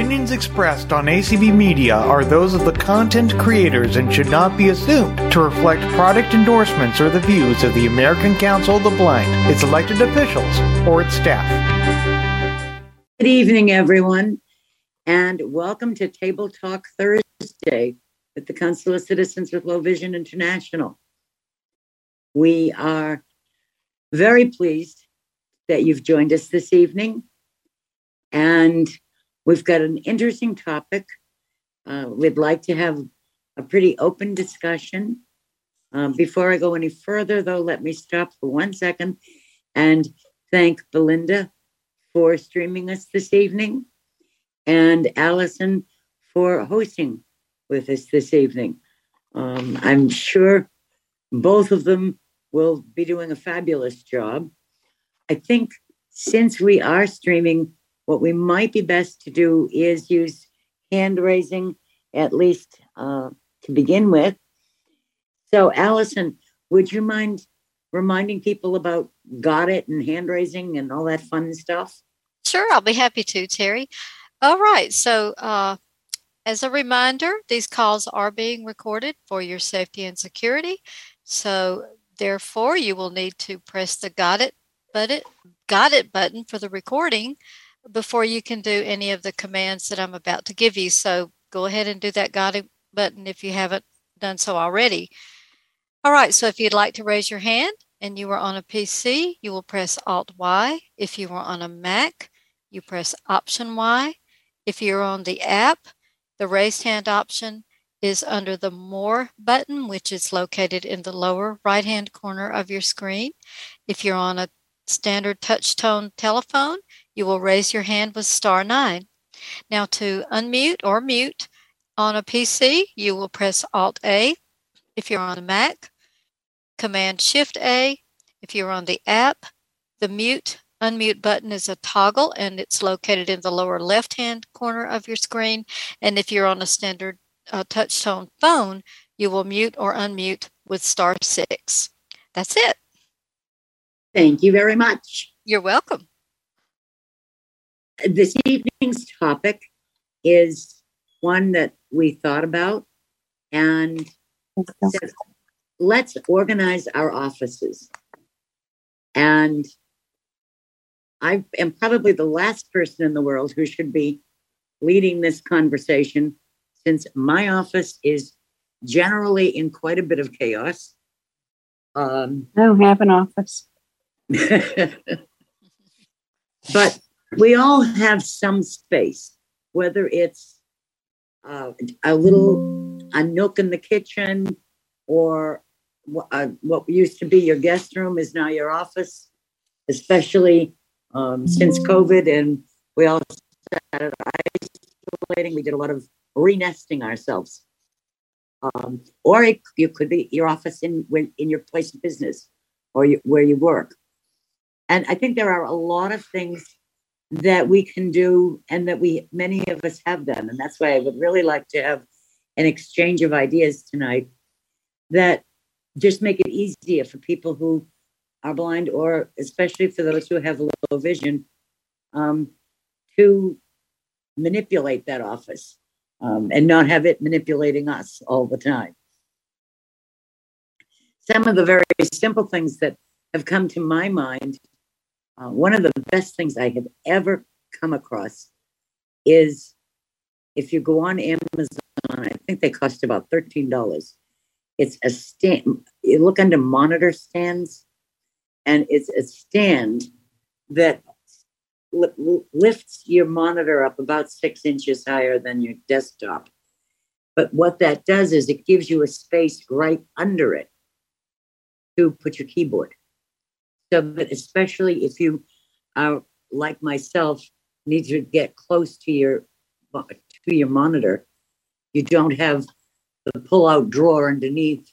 opinions expressed on ACB Media are those of the content creators and should not be assumed to reflect product endorsements or the views of the American Council of the Blind, its elected officials, or its staff. Good evening, everyone, and welcome to Table Talk Thursday with the Council of Citizens with Low Vision International. We are very pleased that you've joined us this evening. And we've got an interesting topic. Uh, we'd like to have a pretty open discussion. Um, before I go any further, though, let me stop for one second and thank Belinda for streaming us this evening and Allison for hosting with us this evening. Um, I'm sure both of them will be doing a fabulous job. I think since we are streaming, what we might be best to do is use hand raising, at least uh, to begin with. So, Allison, would you mind reminding people about Got It and hand raising and all that fun stuff? Sure, I'll be happy to, Terry. All right. So, uh, as a reminder, these calls are being recorded for your safety and security. So, therefore, you will need to press the Got It button, Got It button for the recording before you can do any of the commands that I'm about to give you. So, go ahead and do that It button if you haven't done so already. All right. So, if you'd like to raise your hand and you are on a PC, you will press Alt Y. If you are on a Mac, you press Option Y. If you're on the app, the raised hand option is under the More button, which is located in the lower right hand corner of your screen. If you're on a standard touch tone telephone, you will raise your hand with star nine. Now, to unmute or mute on a PC, you will press Alt A. If you're on a Mac, Command Shift A. If you're on the app, the mute unmute button is a toggle and it's located in the lower left hand corner of your screen. And if you're on a standard uh, touch tone phone, you will mute or unmute with star six. That's it. Thank you very much. You're welcome. This evening's topic is one that we thought about and said, let's organize our offices. And I am probably the last person in the world who should be leading this conversation since my office is generally in quite a bit of chaos. Um, I don't have an office. but we all have some space, whether it's uh, a little a nook in the kitchen or uh, what used to be your guest room is now your office, especially um, since COVID. And we all started isolating. We did a lot of renesting ourselves. Um, or it, you could be your office in in your place of business or you, where you work. And I think there are a lot of things that we can do and that we many of us have done. And that's why I would really like to have an exchange of ideas tonight that just make it easier for people who are blind or especially for those who have low vision um, to manipulate that office um, and not have it manipulating us all the time. Some of the very simple things that have come to my mind, uh, one of the best things I have ever come across is if you go on Amazon, I think they cost about $13. It's a stand, you look under monitor stands, and it's a stand that lifts your monitor up about six inches higher than your desktop. But what that does is it gives you a space right under it to put your keyboard. So that especially if you are like myself, need to get close to your to your monitor, you don't have the pull-out drawer underneath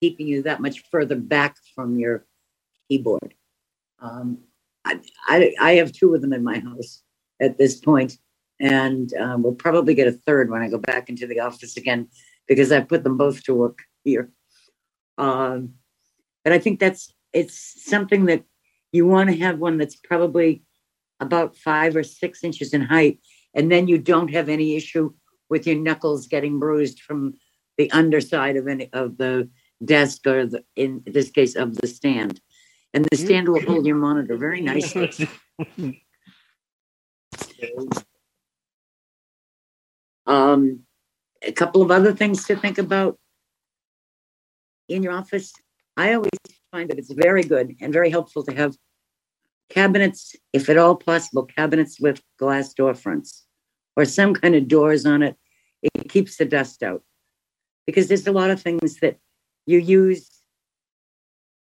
keeping you that much further back from your keyboard. Um, I, I, I have two of them in my house at this point, and um, we'll probably get a third when I go back into the office again because I put them both to work here. Um, but I think that's it's something that you want to have one that's probably about five or six inches in height, And then you don't have any issue with your knuckles getting bruised from the underside of any of the desk or the, in this case of the stand. And the stand will hold your monitor very nicely. Um, a couple of other things to think about in your office. I always find that it's very good and very helpful to have cabinets, if at all possible, cabinets with glass door fronts or some kind of doors on it. It keeps the dust out because there's a lot of things that you use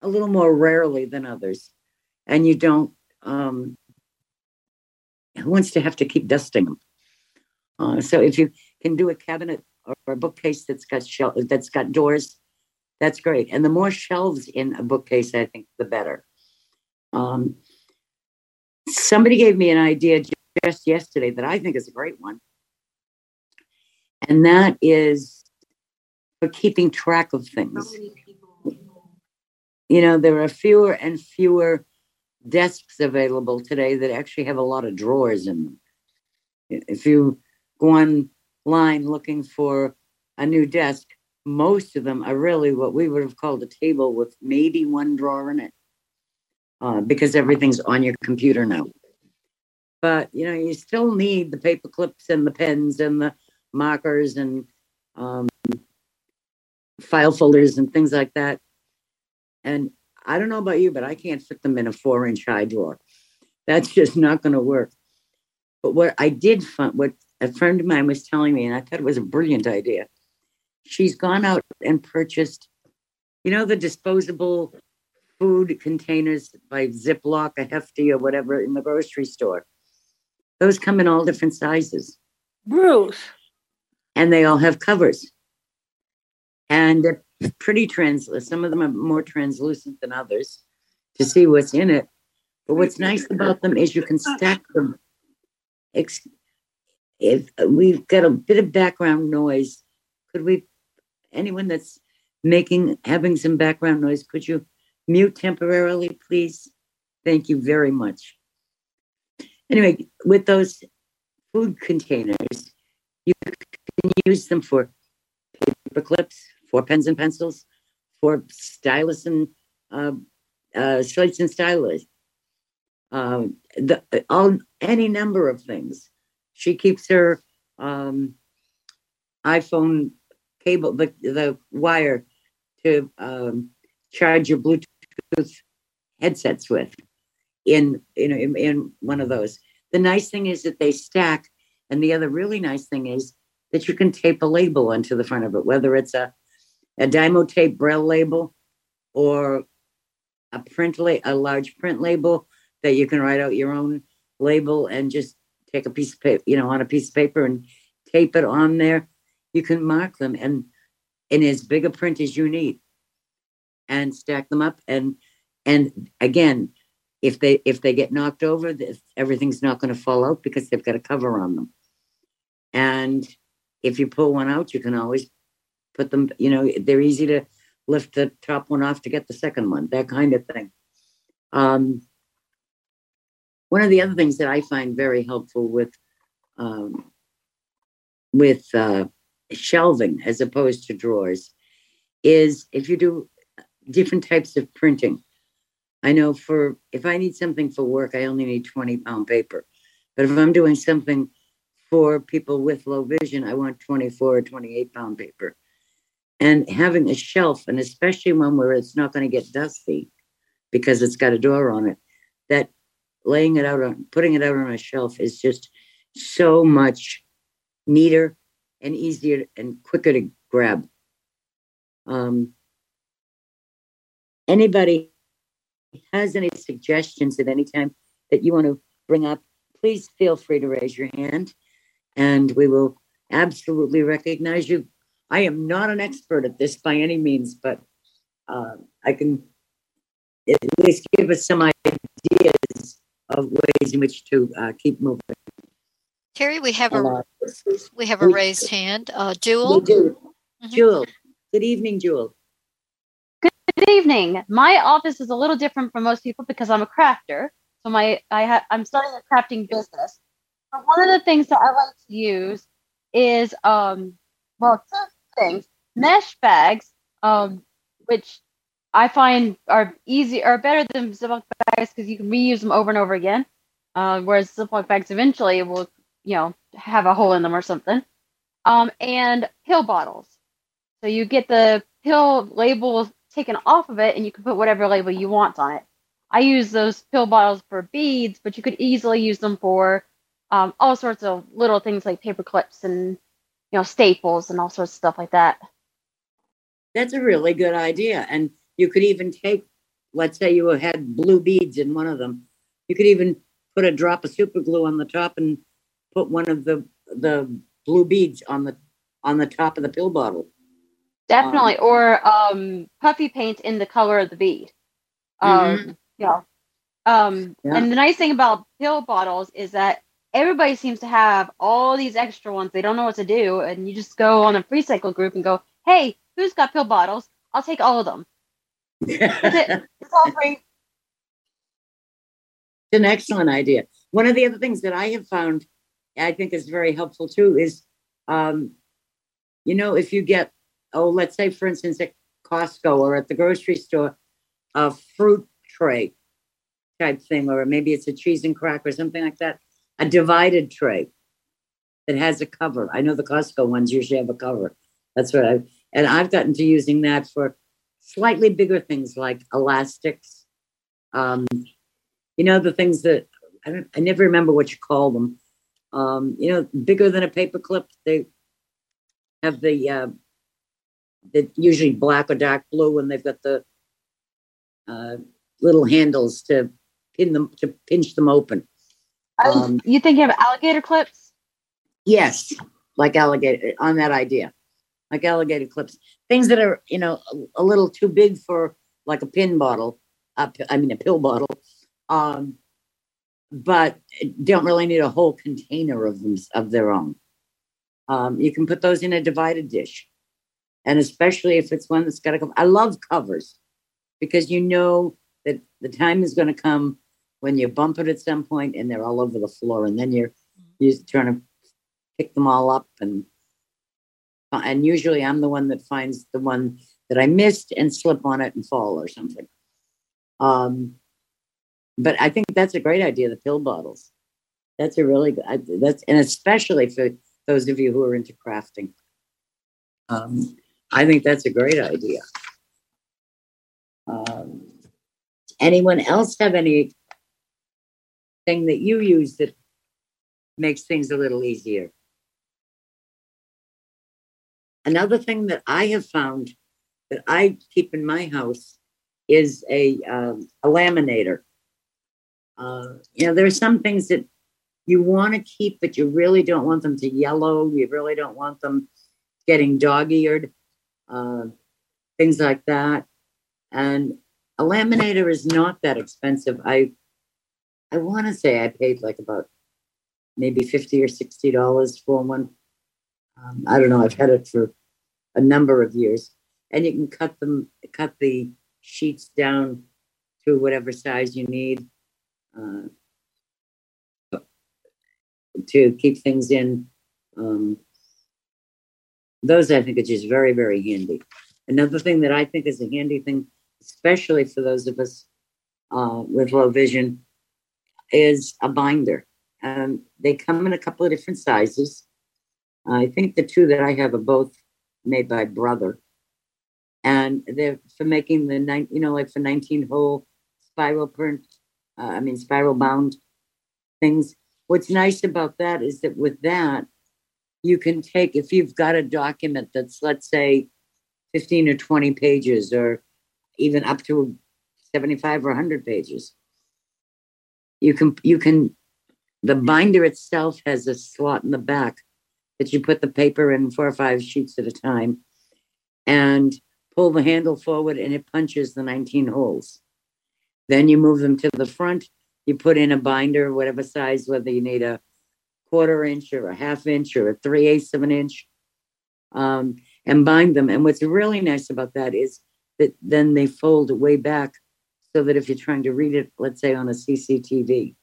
a little more rarely than others, and you don't. Um, who wants to have to keep dusting them? Uh, so if you can do a cabinet or a bookcase that's got shel- that's got doors, that's great. And the more shelves in a bookcase, I think, the better. Um, somebody gave me an idea just yesterday that I think is a great one, and that is for keeping track of things. You know, there are fewer and fewer desks available today that actually have a lot of drawers in them. If you go online looking for a new desk, most of them are really what we would have called a table with maybe one drawer in it uh, because everything's on your computer now. But you know, you still need the paper clips and the pens and the markers and um, file folders and things like that. And I don't know about you, but I can't fit them in a four inch high drawer. That's just not going to work. But what I did find, what a friend of mine was telling me, and I thought it was a brilliant idea. She's gone out and purchased, you know, the disposable food containers by Ziploc, a hefty, or whatever in the grocery store. Those come in all different sizes. Bruce. And they all have covers. And they're pretty translucent. Some of them are more translucent than others to see what's in it. But what's nice about them is you can stack them. If uh, we've got a bit of background noise, could we, anyone that's making, having some background noise, could you mute temporarily, please? Thank you very much. Anyway, with those food containers, you can use them for paper clips, for pens and pencils, for stylus and uh, uh, slates and stylus, um, the, all any number of things. She keeps her um, iPhone cable, the the wire to um, charge your Bluetooth headsets with in know in, in one of those. The nice thing is that they stack, and the other really nice thing is that you can tape a label onto the front of it, whether it's a a Dymo tape braille label or a print la- a large print label that you can write out your own label and just take a piece of paper, you know, on a piece of paper and tape it on there. You can mark them and in as big a print as you need and stack them up and and again if they if they get knocked over everything's not going to fall out because they've got a cover on them and if you pull one out you can always put them, you know, they're easy to lift the top one off to get the second one, that kind of thing. Um, one of the other things that I find very helpful with um, with uh, shelving as opposed to drawers is if you do different types of printing. I know for if I need something for work, I only need 20 pound paper. But if I'm doing something for people with low vision, I want 24 or 28 pound paper and having a shelf, and especially one where it's not going to get dusty because it's got a door on it, that laying it out on putting it out on a shelf is just so much neater and easier and quicker to grab. Um, anybody has any suggestions at any time that you want to bring up, please feel free to raise your hand and we will absolutely recognize you I am not an expert at this by any means, but uh, I can at least give us some ideas of ways in which to uh, keep moving. Terry, we have a uh, we have a raised hand. Uh, Jewel. We do. Mm-hmm. Jewel. Good evening, Jewel. Good evening. My office is a little different from most people because I'm a crafter. So my I ha- I'm starting a crafting business. But one of the things that I like to use is um well two things mesh bags um which I find are easy are better than Ziploc bags because you can reuse them over and over again. Uh, whereas Ziploc bags eventually will you know have a hole in them or something. Um, and pill bottles. So you get the pill label taken off of it, and you can put whatever label you want on it. I use those pill bottles for beads, but you could easily use them for um, all sorts of little things like paper clips and you know staples and all sorts of stuff like that. That's a really good idea, and you could even take, let's say you had blue beads in one of them, you could even put a drop of super glue on the top and put one of the the blue beads on the on the top of the pill bottle. Definitely, um, or um, puffy paint in the color of the bead. Um, mm-hmm. yeah. Um, yeah. And the nice thing about pill bottles is that everybody seems to have all these extra ones. They don't know what to do, and you just go on a free cycle group and go, "Hey, who's got pill bottles? I'll take all of them." That's it. It's all free. It's an excellent idea. One of the other things that I have found, I think is very helpful too, is, um, you know, if you get oh, let's say, for instance, at Costco or at the grocery store, a fruit tray type thing, or maybe it's a cheese and crack or something like that, a divided tray that has a cover. I know the Costco ones usually have a cover. That's what I and I've gotten to using that for slightly bigger things like elastics. Um, you know, the things that I I never remember what you call them. Um, you know, bigger than a paperclip. They have the uh, they're usually black or dark blue, and they've got the uh, little handles to pin them to pinch them open. Um, you think you have alligator clips? Yes, like alligator on that idea, like alligator clips. Things that are you know a, a little too big for like a pin bottle. Uh, I mean a pill bottle, um, but don't really need a whole container of them of their own. Um, you can put those in a divided dish and especially if it's one that's got to come. I love covers because you know that the time is going to come when you bump it at some point and they're all over the floor, and then you're you're trying to pick them all up and and usually I'm the one that finds the one that I missed and slip on it and fall or something. Um, but I think that's a great idea. The pill bottles. That's a really good. That's and especially for those of you who are into crafting. Um, I think that's a great idea. Um, anyone else have any thing that you use that makes things a little easier? Another thing that I have found that I keep in my house is a um, a laminator. Uh, you know, there are some things that you want to keep, but you really don't want them to yellow. You really don't want them getting dog-eared uh, things like that. And a laminator is not that expensive. I I want to say I paid like about maybe fifty or sixty dollars for one. Um, I don't know. I've had it for a number of years, and you can cut them, cut the sheets down to whatever size you need uh, to keep things in. Um, those I think are just very, very handy. Another thing that I think is a handy thing, especially for those of us uh, with low vision, is a binder. Um, they come in a couple of different sizes. I think the two that I have are both made by Brother, and they're for making the nine, you know, like for nineteen hole spiral print. Uh, I mean, spiral bound things. What's nice about that is that with that, you can take if you've got a document that's let's say 15 or 20 pages or even up to 75 or 100 pages you can you can the binder itself has a slot in the back that you put the paper in four or five sheets at a time and pull the handle forward and it punches the 19 holes then you move them to the front you put in a binder whatever size whether you need a quarter inch or a half inch or a three eighths of an inch um, and bind them. And what's really nice about that is that then they fold way back so that if you're trying to read it, let's say on a CCTV,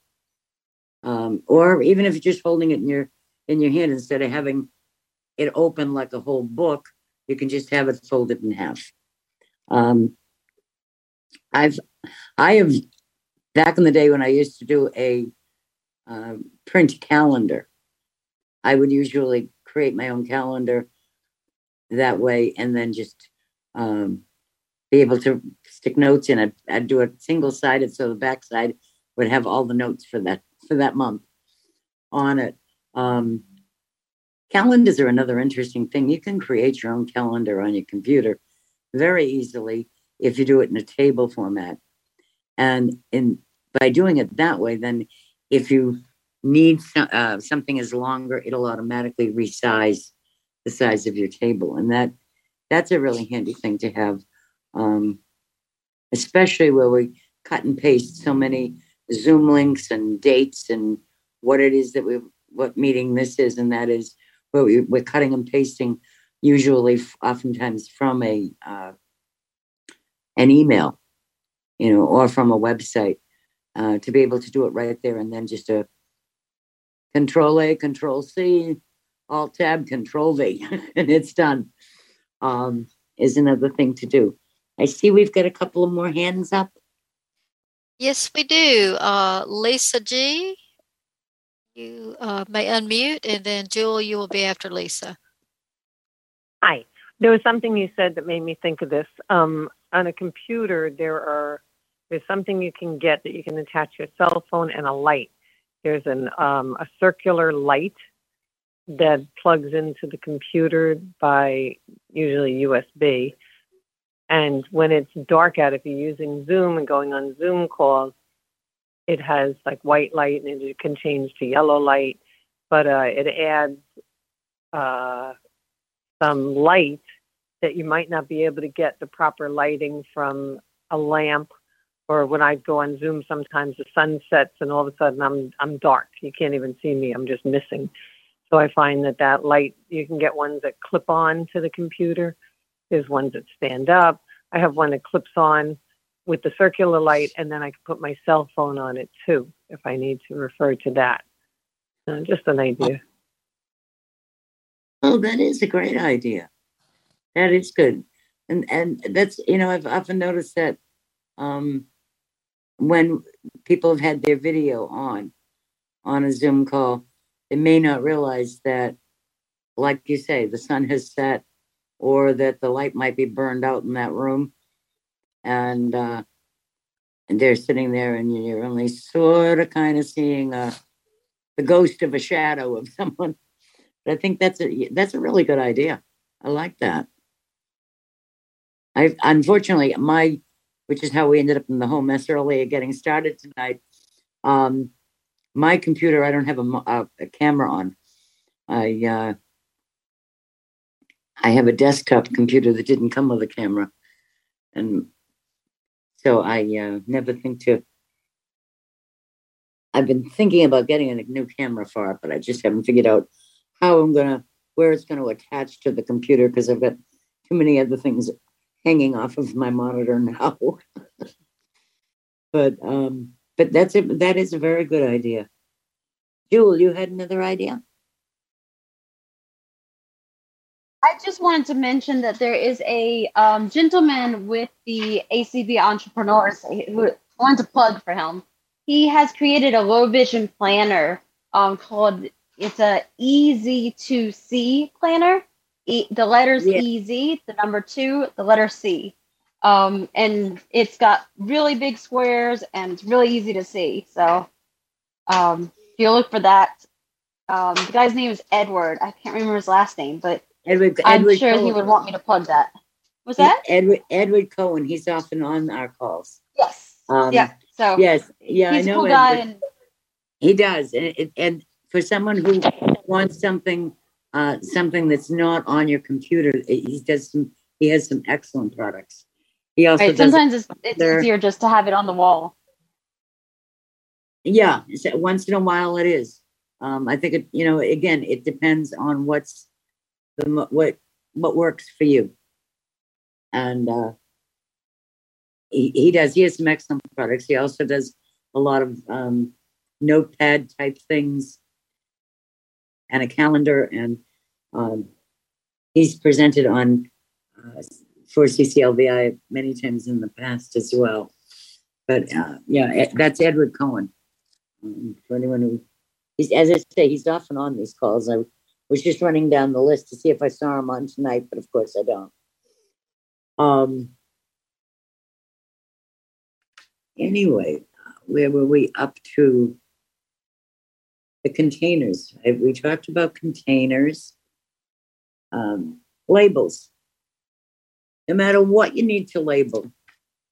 um, or even if you're just holding it in your in your hand instead of having it open like a whole book, you can just have it folded in half. Um, I've I have back in the day when I used to do a uh, print calendar, I would usually create my own calendar that way and then just um, be able to stick notes in it. I'd do it single sided so the back side would have all the notes for that for that month on it. Um, calendars are another interesting thing. You can create your own calendar on your computer very easily if you do it in a table format. And in by doing it that way, then if you need uh, something is longer, it'll automatically resize the size of your table, and that that's a really handy thing to have, um, especially where we cut and paste so many Zoom links and dates and what it is that we what meeting this is, and that is where we, we're cutting and pasting usually oftentimes from a uh, an email, you know, or from a website uh, to be able to do it right there and then just a control A, control C, alt tab, control V, and it's done. Um, is another thing to do. I see we've got a couple of more hands up. Yes, we do. Uh, Lisa G, you uh, may unmute, and then Jewel, you will be after Lisa. Hi. There was something you said that made me think of this. Um, on a computer, there are there's something you can get that you can attach your cell phone and a light. There's an um, a circular light that plugs into the computer by usually USB. And when it's dark out, if you're using Zoom and going on Zoom calls, it has like white light and it can change to yellow light, but uh, it adds uh, some light that you might not be able to get the proper lighting from a lamp or when I go on Zoom sometimes the sun sets and all of a sudden I'm I'm dark. You can't even see me. I'm just missing. So I find that that light you can get ones that clip on to the computer. There's ones that stand up. I have one that clips on with the circular light and then I can put my cell phone on it too if I need to refer to that. Uh, just an idea. Oh, that is a great idea. That is good. And and that's you know I've often noticed that um, when people have had their video on on a Zoom call, they may not realize that, like you say, the sun has set or that the light might be burned out in that room. And uh, and they're sitting there and you're only sort of kind of seeing a, uh, the ghost of a shadow of someone. But I think that's a that's a really good idea. I like that. I unfortunately my which is how we ended up in the home mess earlier getting started tonight. Um, my computer, I don't have a, a, a camera on. I uh, I have a desktop computer that didn't come with a camera, and so I uh, never think to. I've been thinking about getting a new camera for it, but I just haven't figured out how I'm gonna where it's to attach to the computer because I've got too many other things hanging off of my monitor now. but um, but that's it. That is a very good idea. Jewel, you had another idea. I just wanted to mention that there is a um, gentleman with the ACB entrepreneurs who wanted to plug for him. He has created a low vision planner um, called it's a easy to see planner E, the letters yeah. EZ, the number two, the letter C. Um, and it's got really big squares and it's really easy to see. So um, if you look for that, um, the guy's name is Edward. I can't remember his last name, but Edward, I'm Edward sure Cohen. he would want me to plug that. Was that Edward Edward Cohen? He's often on our calls. Yes. Um, yeah. So yes, yeah, he's I know. A cool guy and- he does, and, and for someone who wants something uh, something that's not on your computer. He does some. He has some excellent products. He also right, sometimes it's, it's easier just to have it on the wall. Yeah, once in a while it is. Um, I think it. You know, again, it depends on what's the what what works for you. And uh, he, he does. He has some excellent products. He also does a lot of um, notepad type things and a calendar. And um, he's presented on uh, for CCLVI many times in the past as well. But uh, yeah, that's Edward Cohen. Um, for anyone who, he's as I say, he's often on these calls. I was just running down the list to see if I saw him on tonight, but of course I don't. Um. Anyway, where were we up to? The containers. We talked about containers. Um, labels. No matter what you need to label,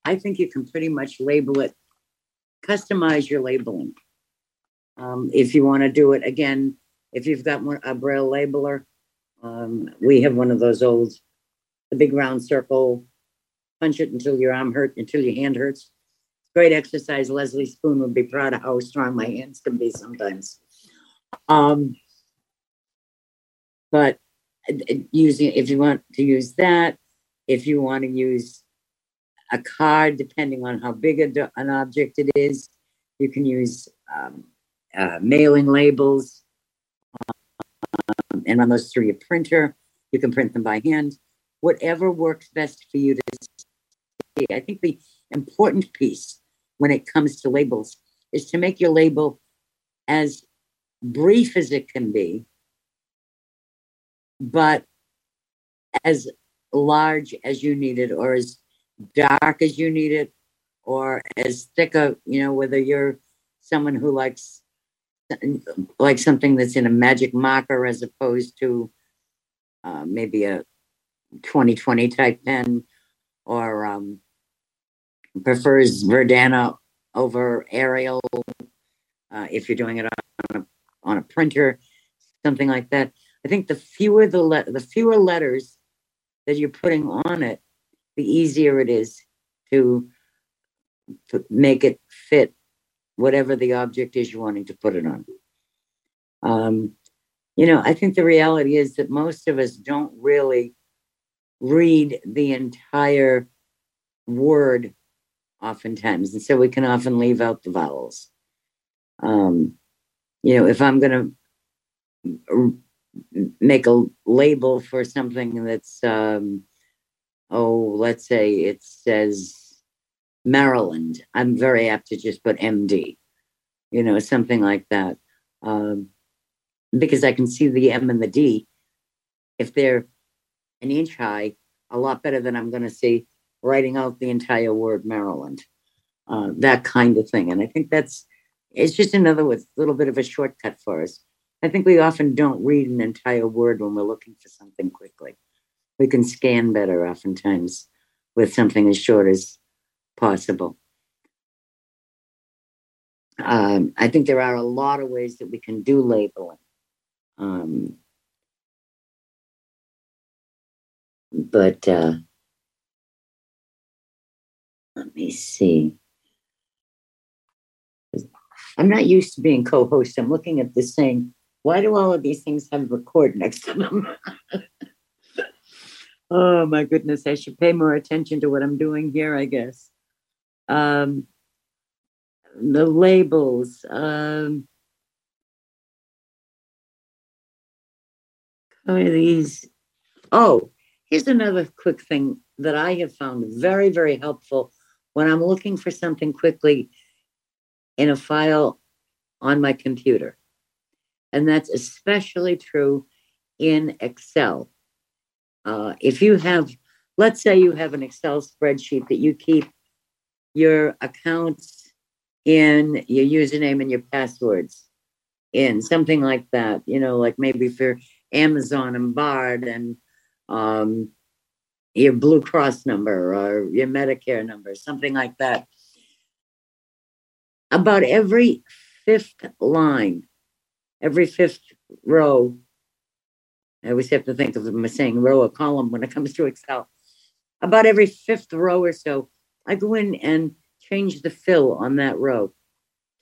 I think you can pretty much label it, customize your labeling. Um, if you want to do it again, if you've got one, a braille labeler, um, we have one of those old, the big round circle, punch it until your arm hurt, until your hand hurts. Great exercise. Leslie Spoon would be proud of how strong my hands can be sometimes. Um, but uh, using, if you want to use that, if you want to use a card, depending on how big a, an object it is. You can use um, uh, mailing labels. Um, and on those through your printer, you can print them by hand. Whatever works best for you to see. I think the important piece when it comes to labels is to make your label as brief as it can be, but as large as you need it or as dark as you need it or as thick a you know whether you're someone who likes like something that's in a magic marker as opposed to uh, maybe a 2020 type pen or um, prefers verdana over arial uh, if you're doing it on on a printer something like that i think the fewer the le- the fewer letters that you're putting on it the easier it is to make it fit whatever the object is you're wanting to put it on. Um, you know, I think the reality is that most of us don't really read the entire word oftentimes. And so we can often leave out the vowels. Um, you know, if I'm going to make a label for something that's um, oh, let's say it says Maryland, I'm very apt to just put MD, you know, something like that. Um, because I can see the M and the D, if they're an inch high, a lot better than I'm going to see writing out the entire word Maryland, uh, that kind of thing. And I think that's, it's just another with a little bit of a shortcut for us. I think we often don't read an entire word when we're looking for something quickly we can scan better oftentimes with something as short as possible. Um, I think there are a lot of ways that we can do labeling. Um, but uh, let me see. I'm not used to being co host. I'm looking at this saying, why do all of these things have record next to them? Oh my goodness, I should pay more attention to what I'm doing here, I guess. Um, the labels. Um, are these? Oh, here's another quick thing that I have found very, very helpful when I'm looking for something quickly in a file on my computer. And that's especially true in Excel. Uh, if you have, let's say you have an Excel spreadsheet that you keep your accounts in, your username and your passwords in, something like that, you know, like maybe for Amazon and Bard and um, your Blue Cross number or your Medicare number, something like that. About every fifth line, every fifth row I always have to think of them as saying row or column when it comes to Excel. About every fifth row or so, I go in and change the fill on that row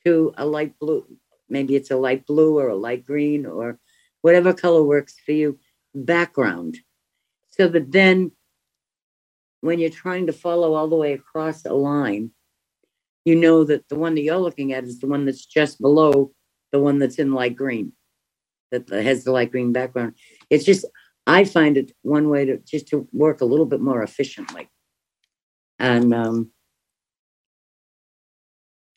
to a light blue. Maybe it's a light blue or a light green or whatever color works for you, background. So that then when you're trying to follow all the way across a line, you know that the one that you're looking at is the one that's just below the one that's in light green, that has the light green background. It's just, I find it one way to just to work a little bit more efficiently. And um,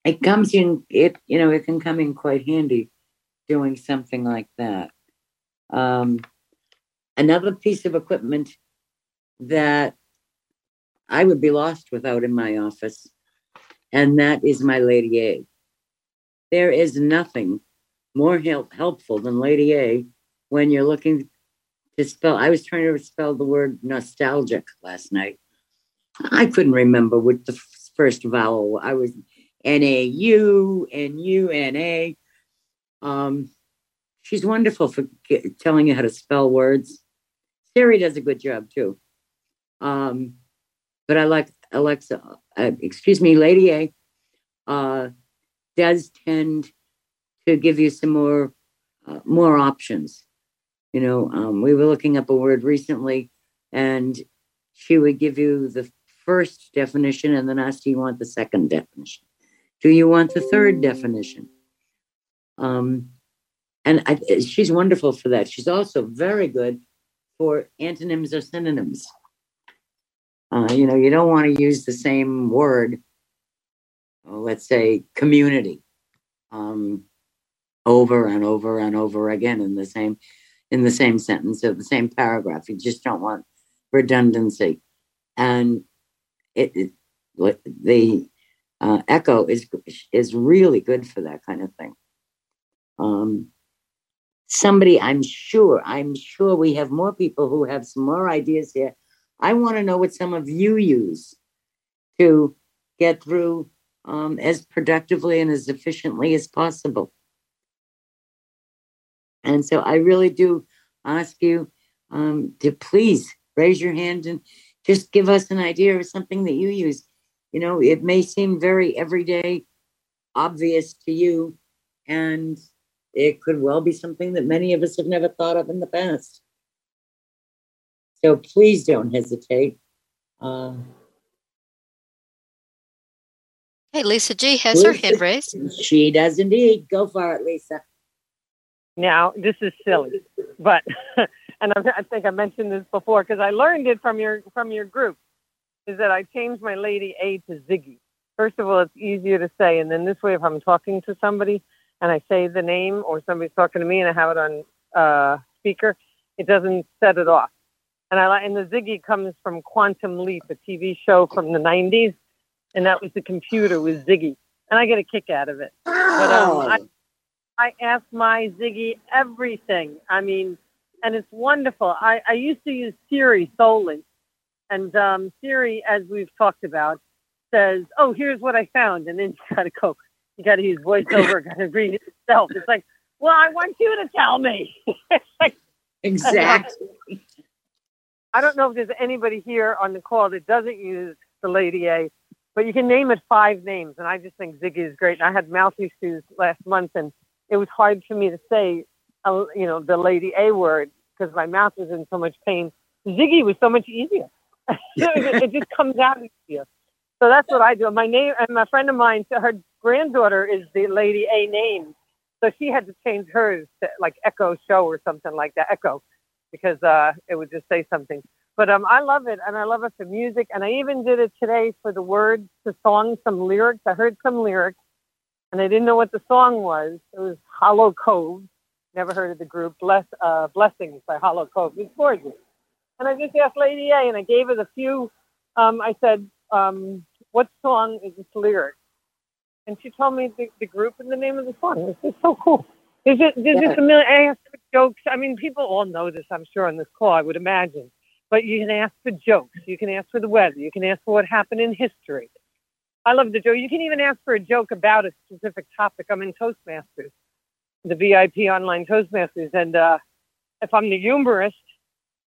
it comes in, it, you know, it can come in quite handy doing something like that. Um, another piece of equipment that I would be lost without in my office, and that is my Lady A. There is nothing more help, helpful than Lady A when you're looking to spell. I was trying to spell the word nostalgic last night. I couldn't remember what the first vowel. I was N A U N U N A. Um, she's wonderful for get, telling you how to spell words. Siri does a good job too. Um, but I like Alexa, uh, excuse me, Lady A, uh, does tend to give you some more uh, more options. You know, um, we were looking up a word recently, and she would give you the first definition and then ask, "Do you want the second definition? Do you want the third definition?" Um, and I, she's wonderful for that. She's also very good for antonyms or synonyms. Uh, you know, you don't want to use the same word, let's say community, um, over and over and over again in the same in the same sentence or the same paragraph. You just don't want redundancy, and it, it the uh, echo is is really good for that kind of thing. Um, somebody, I'm sure, I'm sure we have more people who have some more ideas here. I want to know what some of you use to get through um, as productively and as efficiently as possible. And so I really do ask you um, to please raise your hand and just give us an idea of something that you use. You know, it may seem very everyday, obvious to you, and it could well be something that many of us have never thought of in the past. So please don't hesitate. Uh, hey, Lisa G has her hand raised. She does indeed. Go for it, Lisa. Now, this is silly, but and I think I mentioned this before because I learned it from your from your group. Is that I changed my lady A to Ziggy. First of all, it's easier to say, and then this way, if I'm talking to somebody, and I say the name or somebody's talking to me and I have it on uh, speaker, it doesn't set it off. And I like, and the Ziggy comes from Quantum Leap, a TV show from the '90s, and that was the computer with Ziggy, and I get a kick out of it. But um, I, I ask my Ziggy everything. I mean, and it's wonderful. I, I used to use Siri solely, and um, Siri, as we've talked about, says, "Oh, here's what I found," and then you gotta go you got to use voiceover, got to read it yourself. It's like, well, I want you to tell me. like, exactly. I don't know if there's anybody here on the call that doesn't use the Lady A, but you can name it five names, and I just think Ziggy is great. And I had mouth issues last month, and it was hard for me to say, uh, you know, the Lady A word because my mouth was in so much pain. Ziggy was so much easier. it, it just comes out easier. So that's what I do. My name and my friend of mine, her granddaughter is the Lady A name, so she had to change hers to like Echo Show or something like that, Echo, because uh, it would just say something. But um, I love it, and I love it for music, and I even did it today for the words to song, some lyrics. I heard some lyrics, and I didn't know what the song was. It was Hollow Cove. Never heard of the group. Bless uh, Blessings by Hollow Cove. It's gorgeous. And I just asked Lady A, and I gave her the few. Um, I said, um, "What song is this lyric?" and she told me the, the group and the name of the song. This is so cool. There's just, there's yeah. just a million. I ask for jokes. I mean, people all know this, I'm sure, on this call, I would imagine. But you can ask for jokes. You can ask for the weather. You can ask for what happened in history. I love the joke. You can even ask for a joke about a specific topic. I'm in Toastmasters, the VIP online Toastmasters. And uh, if I'm the humorist,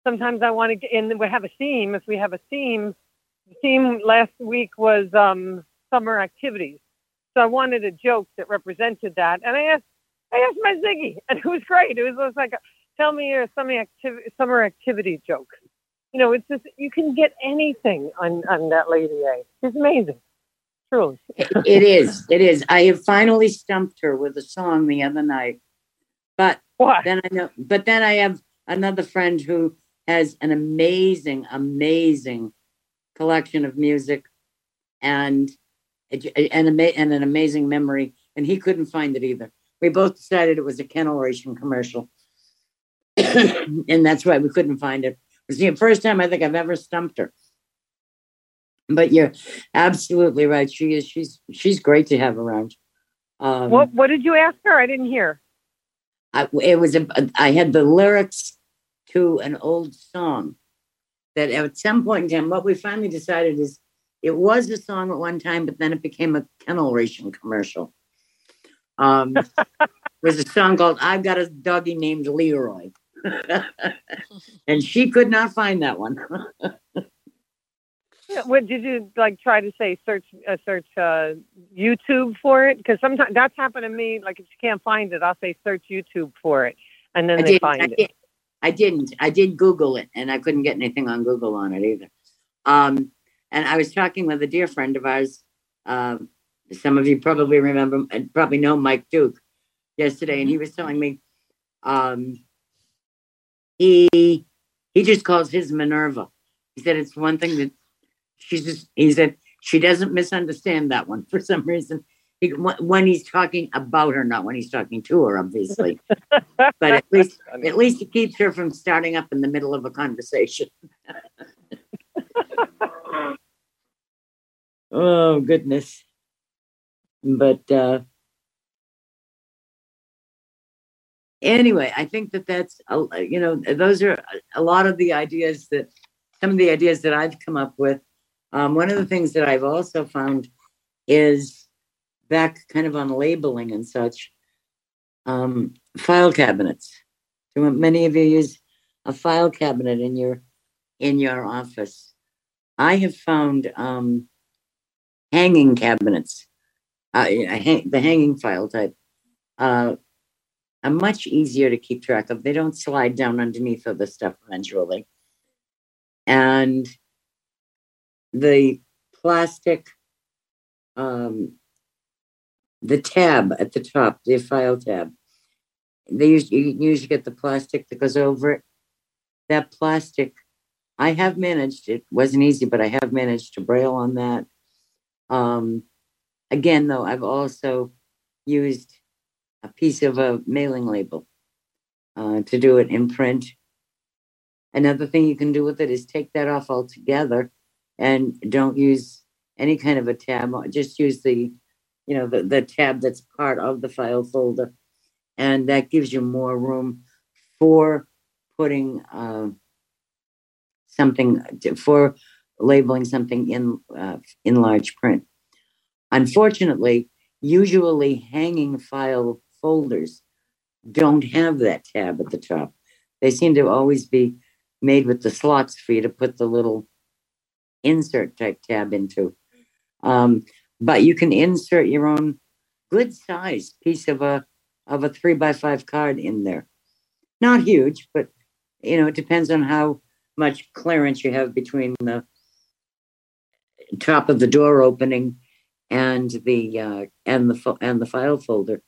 sometimes I want to get in. We have a theme. If we have a theme, the theme last week was um, summer activities. So I wanted a joke that represented that. And I asked, I asked my Ziggy, and it was great. It was, it was like, a, tell me your summer activity, summer activity joke. You know, it's just, you can get anything on, on that Lady A. It's amazing. truly. it is. It is. I have finally stumped her with a song the other night. But What? then I know but then I have another friend who has an amazing, amazing collection of music and and, and an amazing memory, and he couldn't find it either. We both decided it was a Ken-L Ration commercial, and that's why we couldn't find it. It was the first time I think I've ever stumped her. But you're absolutely right. She is. She's she's great to have around. Um, What What did you ask her? I didn't hear. I, it was a, I had the lyrics to an old song that at some point in time, what we finally decided is it was a song at one time, but then it became a Ken-L Ration commercial. Um, was a song called "I've Got a Doggy Named Leroy," and she could not find that one. What did you like? Try to say search uh, search uh, YouTube for it because sometimes that's happened to me. Like if you can't find it, I'll say search YouTube for it, and then I they find I, it. did, I didn't. I did Google it, and I couldn't get anything on Google on it either. Um, and I was talking with a dear friend of ours. Um, some of you probably remember and probably know Mike Duke yesterday, and he was telling me um, he he just calls his Minerva. He said it's one thing that she's just. He said she doesn't misunderstand that one for some reason. He, when he's talking about her, not when he's talking to her, obviously. but at least at least it keeps her from starting up in the middle of a conversation. oh goodness. But uh anyway, I think that that's you know those are a lot of the ideas that some of the ideas that I've come up with. Um, one of the things that I've also found is back kind of on labeling and such um, file cabinets. Do many of you use a file cabinet in your in your office? I have found um, hanging cabinets, uh, hang, the hanging file type, uh, are much easier to keep track of. They don't slide down underneath of the stuff eventually, and the plastic, um, the tab at the top, the file tab they use you usually get the plastic that goes over it. That plastic, I have managed. It wasn't easy, but I have managed to braille on that. Um, again, though, I've also used a piece of a mailing label uh, to do it in print. Another thing you can do with it is take that off altogether and don't use any kind of a tab. Just use the, you know, the, the tab that's part of the file folder and that gives you more room for putting uh, something for labeling something in uh, in large print. Unfortunately, usually hanging file folders don't have that tab at the top. They seem to always be made with the slots for you to put the little insert type tab into. Um, but you can insert your own good sized piece of a of a three by five card in there. Not huge, but you know, it depends on how much clearance you have between the top of the door opening and the uh, and the fo- and the file folder.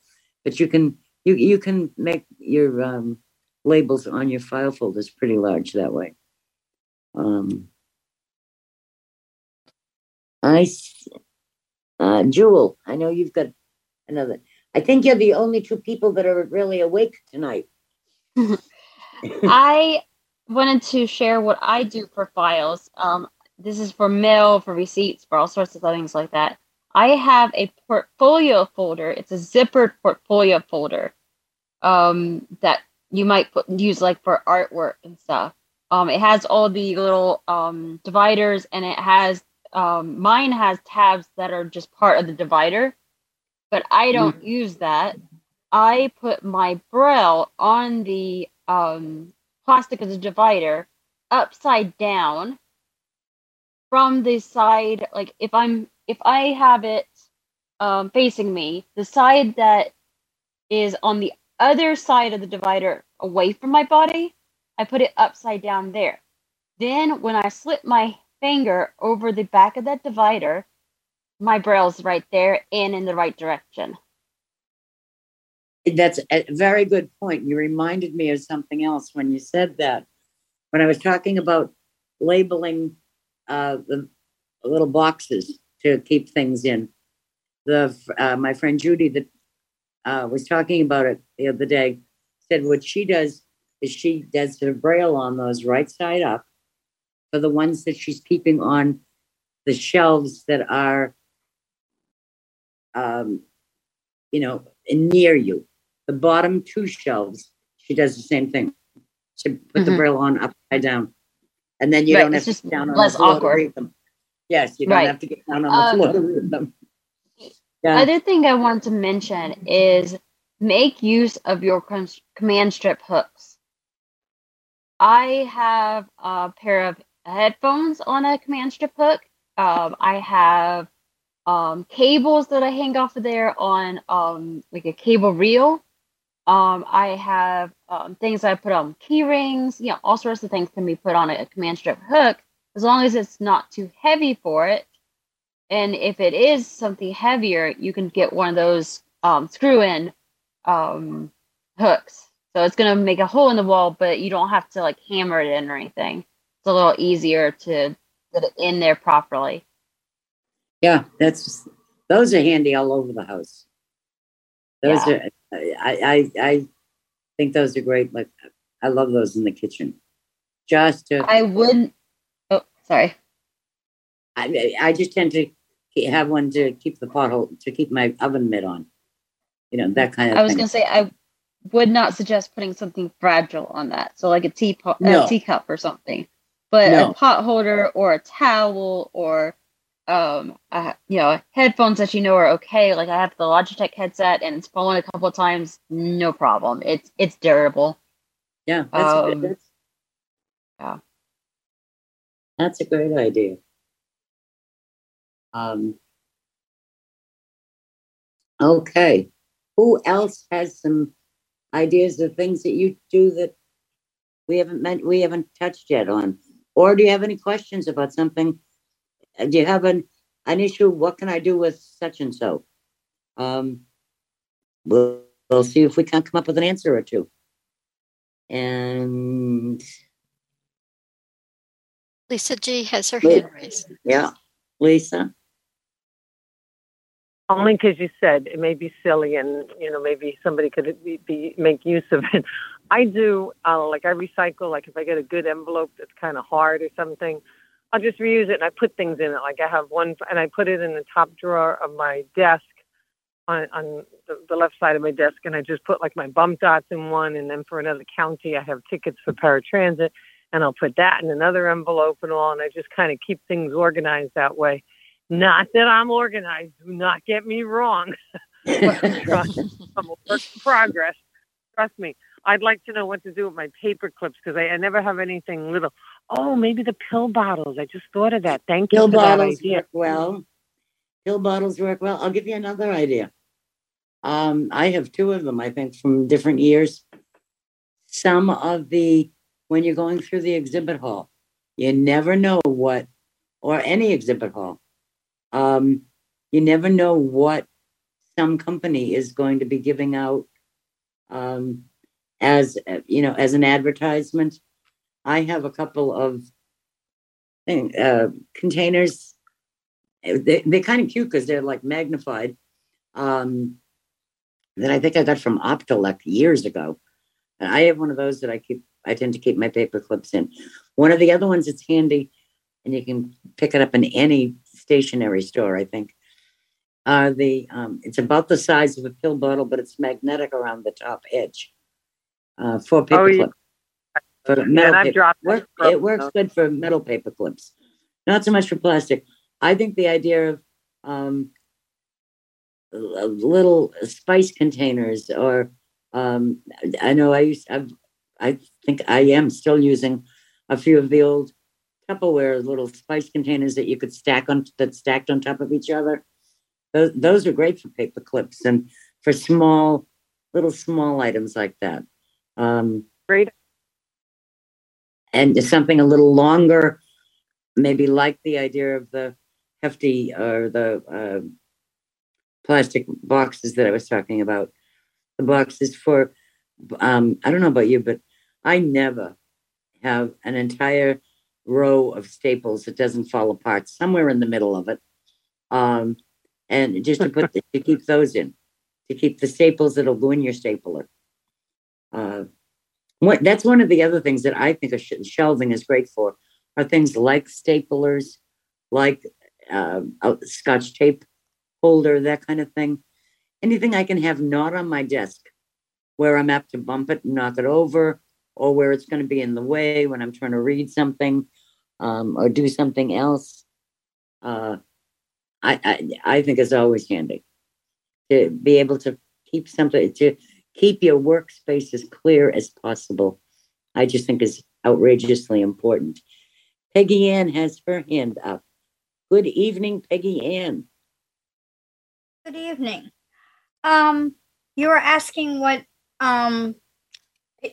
But you can you you can make your um, labels on your file folders pretty large that way. Um, I uh, Jewel, I know you've got another. I think you're the only two people that are really awake tonight. I wanted to share what I do for files. Um, this is for mail, for receipts, for all sorts of things like that. I have a portfolio folder. It's a zippered portfolio folder um, that you might put, use like for artwork and stuff. Um, it has all the little um, dividers, and it has um, mine has tabs that are just part of the divider, but I don't use that. I put my braille on the um, plastic of the divider upside down from the side. Like if I'm if I have it um, facing me, the side that is on the other side of the divider away from my body, I put it upside down there. Then when I slip my finger over the back of that divider, my braille's right there and in the right direction. That's a very good point. You reminded me of something else when you said that. When I was talking about labeling uh, the little boxes to keep things in, the uh, my friend Judy that uh, was talking about it the other day said what she does is she does her braille on those right side up for the ones that she's keeping on the shelves that are um, you know near you. The bottom two shelves she does the same thing. She put mm-hmm. the braille on upside down. And then you right, don't have to sit down on the floor awkward. To read them yes you don't right. have to get down on the um, floor to read them yeah. Other thing I want to mention is make use of your command strip hooks. I have a pair of headphones on a command strip hook. Um, I have um, cables that I hang off of there on um, like a cable reel. Um, I have um, things I put on key rings. You know, all sorts of things can be put on a command strip hook as long as it's not too heavy for it and if it is something heavier, you can get one of those um, screw in um, hooks. So it's going to make a hole in the wall, but you don't have to like hammer it in or anything. It's a little easier to get it in there properly. Yeah, that's those are handy all over the house. Those yeah. are I, I I think those are great. Like I love those in the kitchen. Just to I wouldn't. Sorry. I I just tend to have one to keep the pothole to keep my oven mitt on. You know that kind of. I was going to say I would not suggest putting something fragile on that. So like a teapot, no. a teacup or something. But no. a pot holder or a towel or um, uh, you know, headphones that you know are okay. Like I have the Logitech headset and it's fallen a couple of times, no problem. It's it's durable. Yeah, that's um, good. That's, yeah, that's a great idea. Um, okay. Who else has some ideas of things that you do that we haven't meant we haven't touched yet on? Or do you have any questions about something? Uh, do you have an an issue? What can I do with such and so? Um, we'll, we'll see if we can't come up with an answer or two. And Lisa G has her hand raised. Yeah, Lisa? Only because you said it may be silly and you know maybe somebody could be, be make use of it. I do uh, like i recycle like if i get a good envelope that's kind of hard or something i'll just reuse it and i put things in it. Like i have one and i put it in the top drawer of my desk on, on the, the left side of my desk and i just put like my bump dots in one and then for another county i have tickets for paratransit and i'll put that in another envelope and all and i just kind of keep things organized that way not that I'm organized. Do not get me wrong. I'm, I'm a work in progress. Trust me. I'd like to know what to do with my paper clips because I, I, never have anything little. Oh, maybe the pill bottles. I just thought of that. Thank pill you. Pill bottles work well. Pill bottles work well. I'll give you another idea. Um, I have two of them, I think, from different years. Some of the, when you're going through the exhibit hall, you never know what, or any exhibit hall, um, you never know what some company is going to be giving out um, as you know as an advertisement. I have a couple of uh, containers. They, they're kind of cute because they're like magnified. Um, that I think I got from Optelec years ago. And I have one of those that I keep. I tend to keep my paper clips in. One of the other ones that's handy, and you can pick it up in any stationery store, I think. Uh, the um, it's about the size of a pill bottle, but it's magnetic around the top edge. Uh, for paper oh, yeah. For metal yeah, paper. Work, it works good for metal paper clips, not so much for plastic. I think the idea of um, little spice containers, or um, I know I used, I've, I think I am still using a few of the old Tupperware little spice containers that you could stack on that stacked on top of each other. Those, those are great for paper clips and for small, little small items like that. Um, great. And something a little longer, maybe like the idea of the hefty or the uh, plastic boxes that I was talking about. The boxes for, um, I don't know about you, but I never have an entire row of staples that doesn't fall apart somewhere in the middle of it. Um, and just to put the, to keep those in, to keep the staples that'll go in your stapler. Uh, what that's one of the other things that I think a sh- shelving is great for are things like staplers, like uh, a scotch tape holder, that kind of thing. Anything I can have not on my desk where I'm apt to bump it and knock it over, or where it's going to be in the way when I'm trying to read something um, or do something else. Uh, I, I I think is always handy to be able to keep something to keep your workspace as clear as possible. I just think is outrageously important. Peggy Ann has her hand up. Good evening, Peggy Ann. Good evening. Um, you were asking what um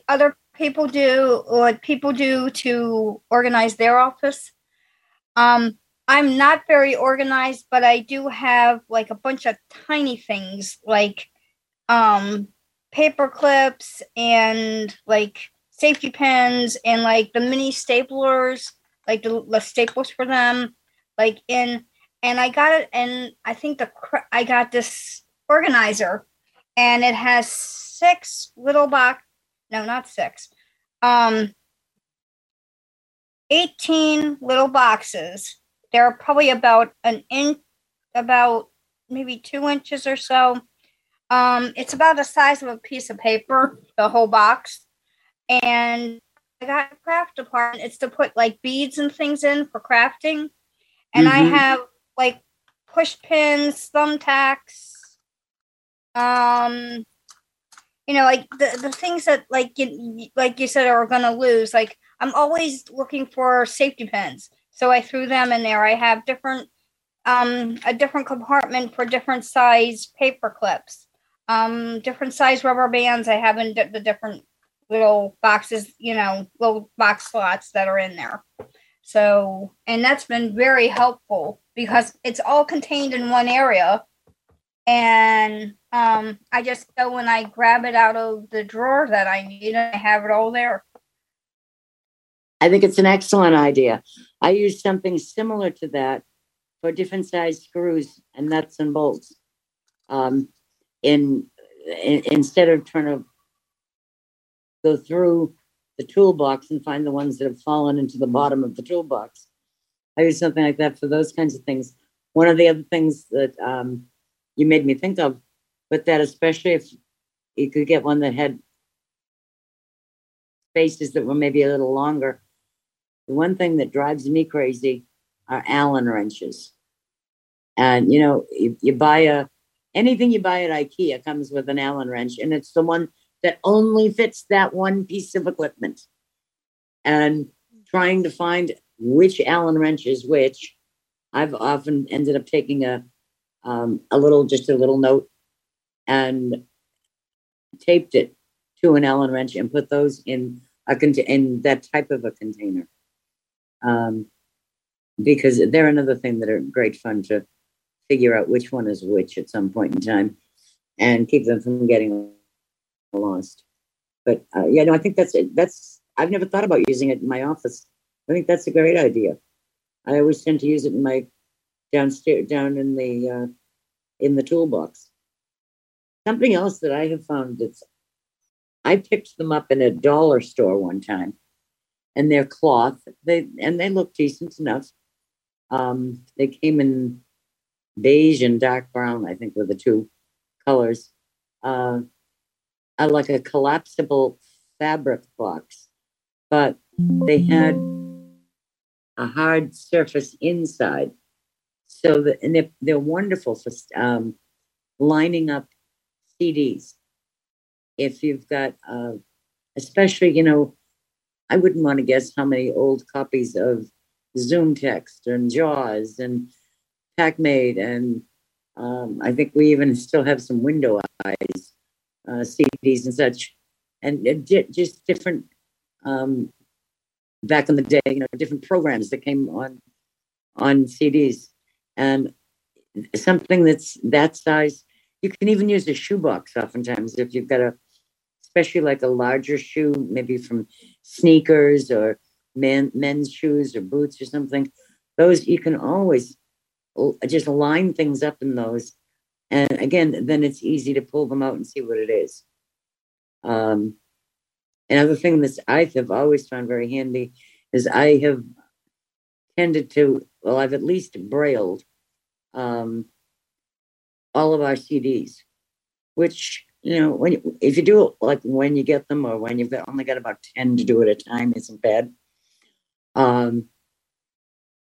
other people do, what people do to organize their office. Um, I'm not very organized, but I do have like a bunch of tiny things like um paper clips and like safety pins and like the mini staplers, like the, the staples for them, like in and I got it and I think the I got this organizer and it has six little box no not six um 18 little boxes they're probably about an inch, about maybe two inches or so. Um, it's about the size of a piece of paper, the whole box. And I got a craft department. It's to put like beads and things in for crafting. And mm-hmm. I have like push pins, thumbtacks, um, you know, like the, the things that like you, like you said are gonna lose. Like I'm always looking for safety pins. So I threw them in there. I have different um, a different compartment for different size paper clips, um, different size rubber bands. I have in the different little boxes, you know, little box slots that are in there. So, and that's been very helpful because it's all contained in one area. And um, I just go when I grab it out of the drawer that I need, and I have it all there. I think it's an excellent idea. I use something similar to that for different size screws and nuts and bolts. Um, in, in instead of trying to go through the toolbox and find the ones that have fallen into the bottom of the toolbox, I use something like that for those kinds of things. One of the other things that um, you made me think of, but that especially if you could get one that had spaces that were maybe a little longer the one thing that drives me crazy are Allen wrenches. And you know, you, you buy a anything you buy at IKEA comes with an Allen wrench, and it's the one that only fits that one piece of equipment. And trying to find which Allen wrench is which, I've often ended up taking a um, a little, just a little note, and taped it to an Allen wrench and put those in a con- in that type of a container um, because they're another thing that are great fun to figure out which one is which at some point in time and keep them from getting lost. But uh, yeah, no, I think that's it. That's I've never thought about using it in my office. I think that's a great idea. I always tend to use it in my downstairs, down in the uh, in the toolbox. Something else that I have found that's I picked them up in a dollar store one time and they're cloth. They and they look decent enough. Um, they came in beige and dark brown, I think, were the two colors. Uh, I like a collapsible fabric box, but they had a hard surface inside, so that and they're, they're wonderful for um, lining up CDs. If you've got, uh, especially you know, I wouldn't want to guess how many old copies of ZoomText and JAWS and PAC Mate and um, I think we even still have some Window Eyes uh, CDs and such, and uh, just different. Um, back in the day, you know, different programs that came on on CDs, And something that's that size, you can even use a shoebox oftentimes if you've got a, especially like a larger shoe, maybe from sneakers or men, men's shoes or boots or something. Those you can always just line things up in those. And again, then it's easy to pull them out and see what it is. Um, another thing that I have always found very handy is I have tended to, well, I've at least brailled um, all of our CDs, which, you know, when you, if you do it like when you get them or when you've only got about 10 to do at a time isn't bad. Um,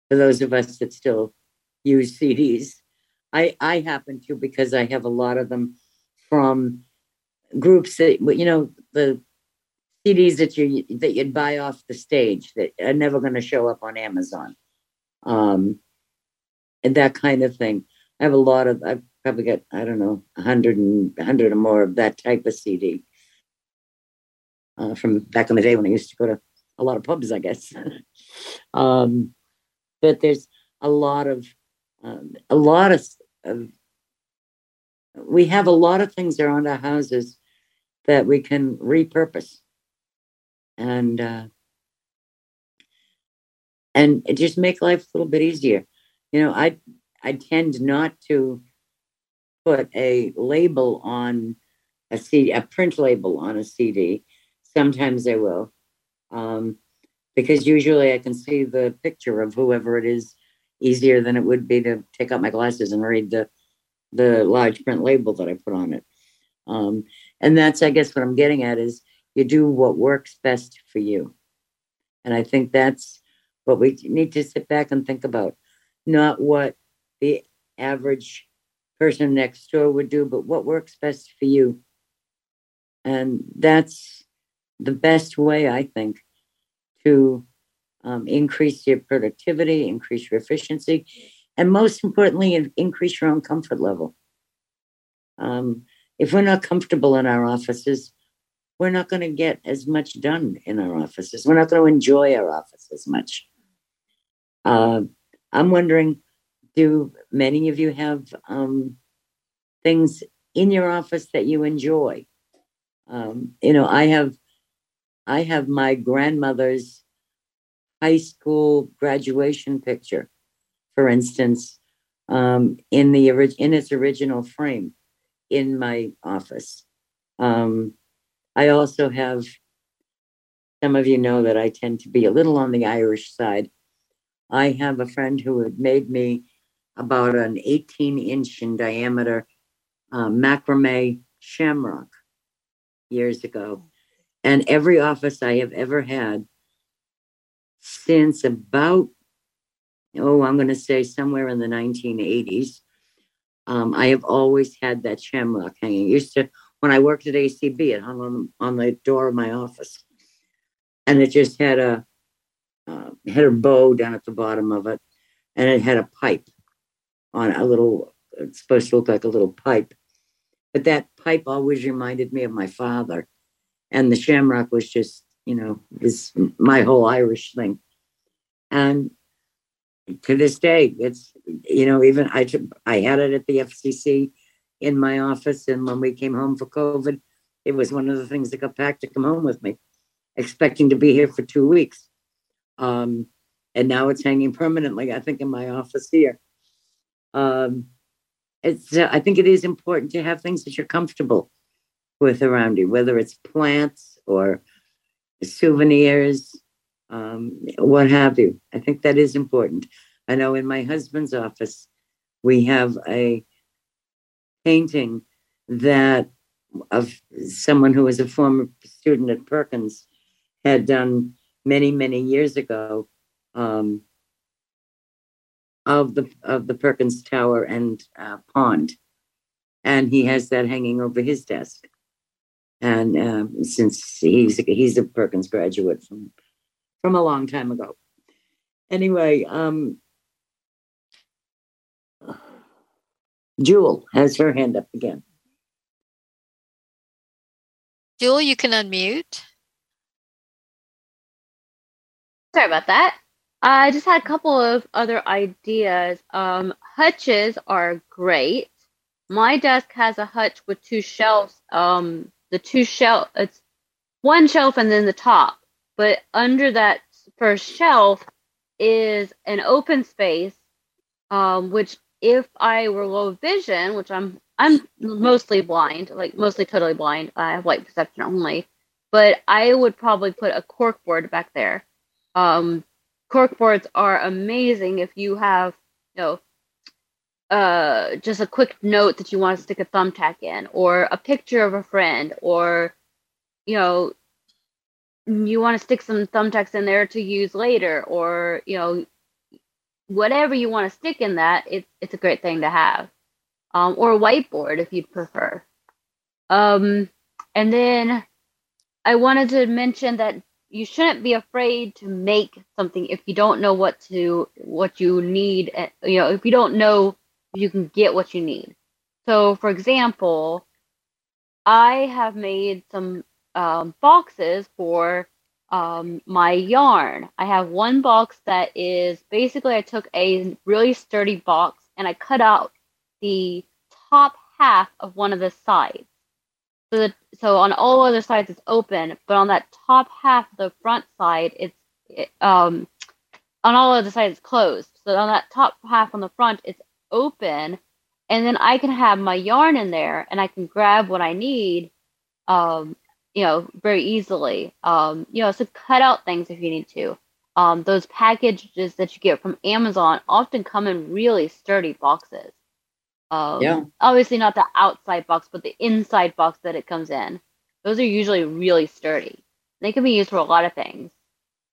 for those of us that still use CDs, I, I happen to because I have a lot of them from groups that, you know, the CDs that you that you'd buy off the stage that are never going to show up on Amazon, um, and that kind of thing. I have a lot of. I've probably got I don't know a hundred and hundred or more of that type of CD uh, from back in the day when I used to go to a lot of pubs, I guess. um, but there's a lot of um, a lot of, of we have a lot of things around our houses that we can repurpose and uh, and just make life a little bit easier. You know, I I tend not to put a label on a CD, a print label on a CD. Sometimes I will, um, because usually I can see the picture of whoever it is easier than it would be to take out my glasses and read the the large print label that I put on it. Um, and that's, I guess, what I'm getting at is you do what works best for you. And I think that's what we need to sit back and think about, not what the average person next door would do, but what works best for you. And that's the best way, I think, to um, increase your productivity, increase your efficiency, and most importantly, increase your own comfort level. Um, if we're not comfortable in our offices, we're not going to get as much done in our offices. We're not going to enjoy our office as much. Uh, I'm wondering do many of you have um, things in your office that you enjoy? Um, you know, I have I have my grandmother's high school graduation picture, for instance, um, in the in its original frame in my office. Um, I also have, some of you know that I tend to be a little on the Irish side. I have a friend who had made me about an 18 inch in diameter uh, macrame shamrock years ago. And every office I have ever had since about, oh, I'm going to say somewhere in the 1980s, um, I have always had that shamrock hanging. It used to when I worked at ACB, it hung on, on the door of my office. And it just had a uh, had a bow down at the bottom of it, and it had a pipe on a little. It's supposed to look like a little pipe, but that pipe always reminded me of my father, and the shamrock was just, you know, was my whole Irish thing. And to this day, it's you know, even I I had it at the FCC in my office. And when we came home for COVID, it was one of the things that got packed to come home with me, expecting to be here for two weeks. Um, and now it's hanging permanently, I think, in my office here. Um, it's, uh, I think it is important to have things that you're comfortable with around you, whether it's plants or souvenirs, um, what have you. I think that is important. I know in my husband's office, we have a painting that of someone who was a former student at Perkins had done many many years ago um, of the of the Perkins Tower and uh, pond, and he has that hanging over his desk. And um, since he's he's a Perkins graduate from from a long time ago, anyway, um, Jewel has her hand up again. Jewel, you can unmute. Sorry about that. I just had a couple of other ideas. Um, hutches are great. My desk has a hutch with two shelves. Um, the two shelf, it's one shelf and then the top. But under that first shelf is an open space, um, which if I were low vision, which I'm I'm mostly blind, like mostly totally blind. I have light perception only, but I would probably put a cork board back there. Um, cork boards are amazing if you have, you know, uh, just a quick note that you want to stick a thumbtack in, or a picture of a friend, or you know, you want to stick some thumbtacks in there to use later, or you know, whatever you want to stick in that, it's it's a great thing to have, um, or a whiteboard if you'd prefer. Um, and then I wanted to mention that you shouldn't be afraid to make something if you don't know what to what you need. Eh, you know, if you don't know you can get what you need. So, for example, I have made some um, boxes for um, my yarn. I have one box that is basically I took a really sturdy box and I cut out the top half of one of the sides. So, so on all other sides it's open, but on that top half, the front side, it's it, um, on all other sides it's closed. So on that top half on the front, it's open, and then I can have my yarn in there, and I can grab what I need um, you know, very easily. Um, you know, so cut out things if you need to. Um, those packages that you get from Amazon often come in really sturdy boxes. Um, yeah. Obviously, not the outside box, but the inside box that it comes in. Those are usually really sturdy. They can be used for a lot of things.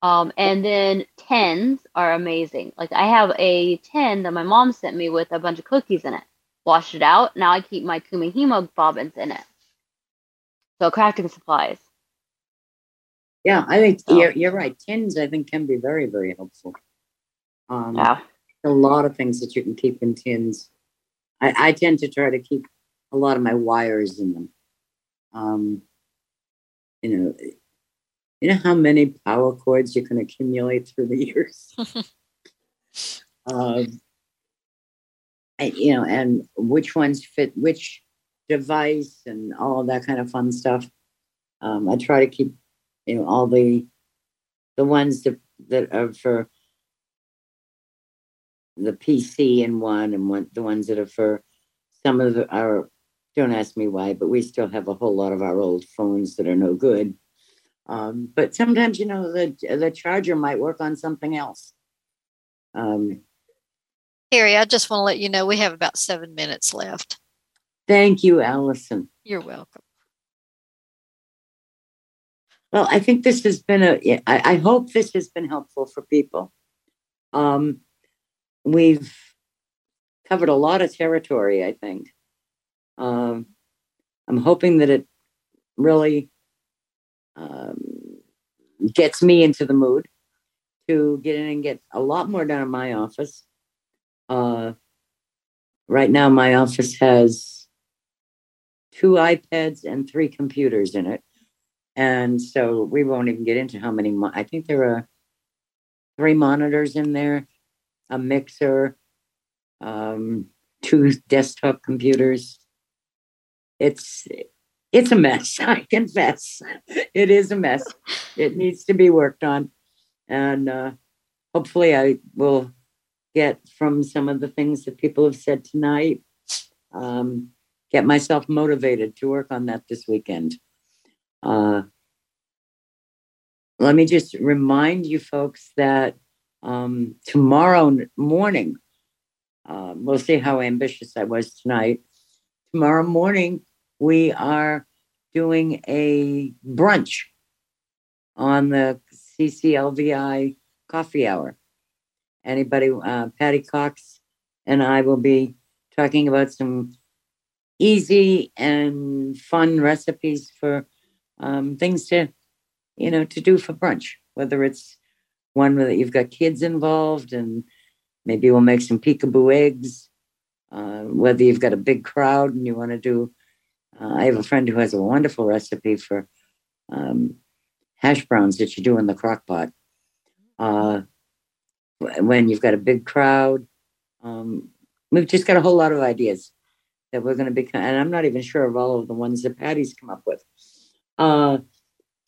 Um, and then tins are amazing. Like I have a tin that my mom sent me with a bunch of cookies in it. Washed it out. Now I keep my Kumihimo bobbins in it. So crafting supplies. Yeah, I think so. you're, you're right. Tins, I think, can be very, very helpful. Um, yeah. A lot of things that you can keep in tins. I, I tend to try to keep a lot of my wires in them. Um, you know, you know how many power cords you can accumulate through the years. um, and, you know, and which ones fit which device and all that kind of fun stuff. Um, I try to keep, you know, all the the ones that that are for the PC in one, and one the ones that are for some of our. Don't ask me why, but we still have a whole lot of our old phones that are no good. Um, but sometimes, you know, the the charger might work on something else. Um, Harry, I just want to let you know we have about seven minutes left. Thank you, Allison. You're welcome. Well, I think this has been a. I, I hope this has been helpful for people. Um, we've covered a lot of territory, I think. Um, I'm hoping that it really um, gets me into the mood to get in and get a lot more done in my office. Uh, right now, my office has two iPads and three computers in it. And so we won't even get into how many, mo- I think there are three monitors in there, a mixer, um, two desktop computers. It's it's a mess. I confess, it is a mess. It needs to be worked on, and uh, hopefully, I will get from some of the things that people have said tonight. Um, get myself motivated to work on that this weekend. Uh, let me just remind you folks that um, tomorrow morning, uh, we'll see how ambitious I was tonight. Tomorrow morning, we are doing a brunch on the CCLVI coffee hour. Anybody, uh, Patty Cox and I will be talking about some easy and fun recipes for um, things to, you know, to do for brunch. Whether it's one that you've got kids involved, and maybe we'll make some peekaboo eggs. Uh, whether you've got a big crowd and you want to do, uh, I have a friend who has a wonderful recipe for um, hash browns that you do in the crock pot. Uh, when you've got a big crowd. Um, we've just got a whole lot of ideas that we're going to be, and I'm not even sure of all of the ones that Patty's come up with. Uh,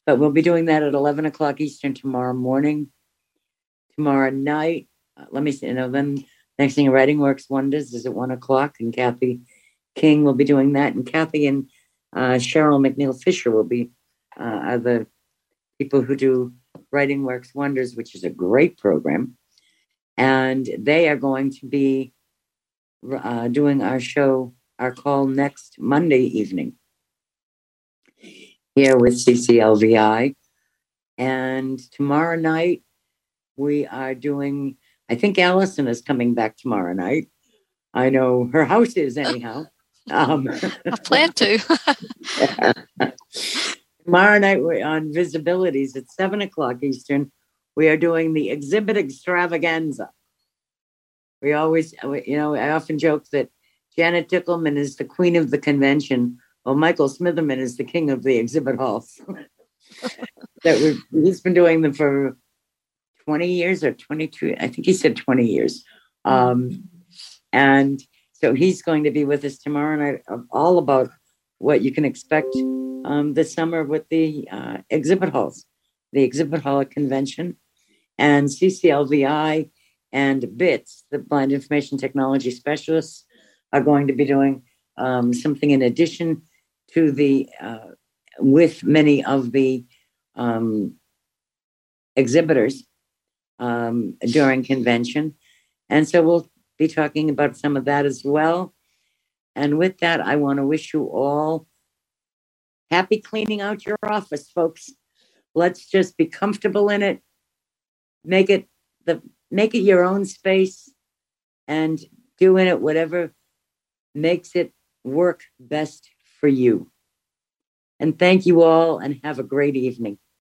but we'll be doing that at 11 o'clock Eastern tomorrow morning. Tomorrow night, uh, let me see, you know, then next thing, Writing Works Wonders is at one o'clock, and Kathy King will be doing that. And Kathy and uh, Cheryl McNeil Fisher will be uh, are the people who do Writing Works Wonders, which is a great program. And they are going to be uh, doing our show, our call next Monday evening here with CCLVI. And tomorrow night, we are doing, I think Allison is coming back tomorrow night. I know her house is anyhow. Um, I plan to. tomorrow night we're on Visibilities at seven o'clock Eastern. We are doing the exhibit extravaganza. We always, you know, I often joke that Janet Dickelman is the queen of the convention. Well, Michael Smitherman is the king of the exhibit halls. that we've, he's been doing them for 20 years or 22, I think he said 20 years. Um, and so he's going to be with us tomorrow night, all about what you can expect um, this summer with the uh, exhibit halls, the exhibit hall convention, and CCLVI and BITS, the Blind Information Technology Specialists, are going to be doing um, something in addition to the, uh, with many of the um, exhibitors um, during convention. And so we'll be talking about some of that as well. And with that, I want to wish you all happy cleaning out your office, folks. Let's just be comfortable in it. Make it the make it your own space and do in it whatever makes it work best for you. And thank you all and have a great evening.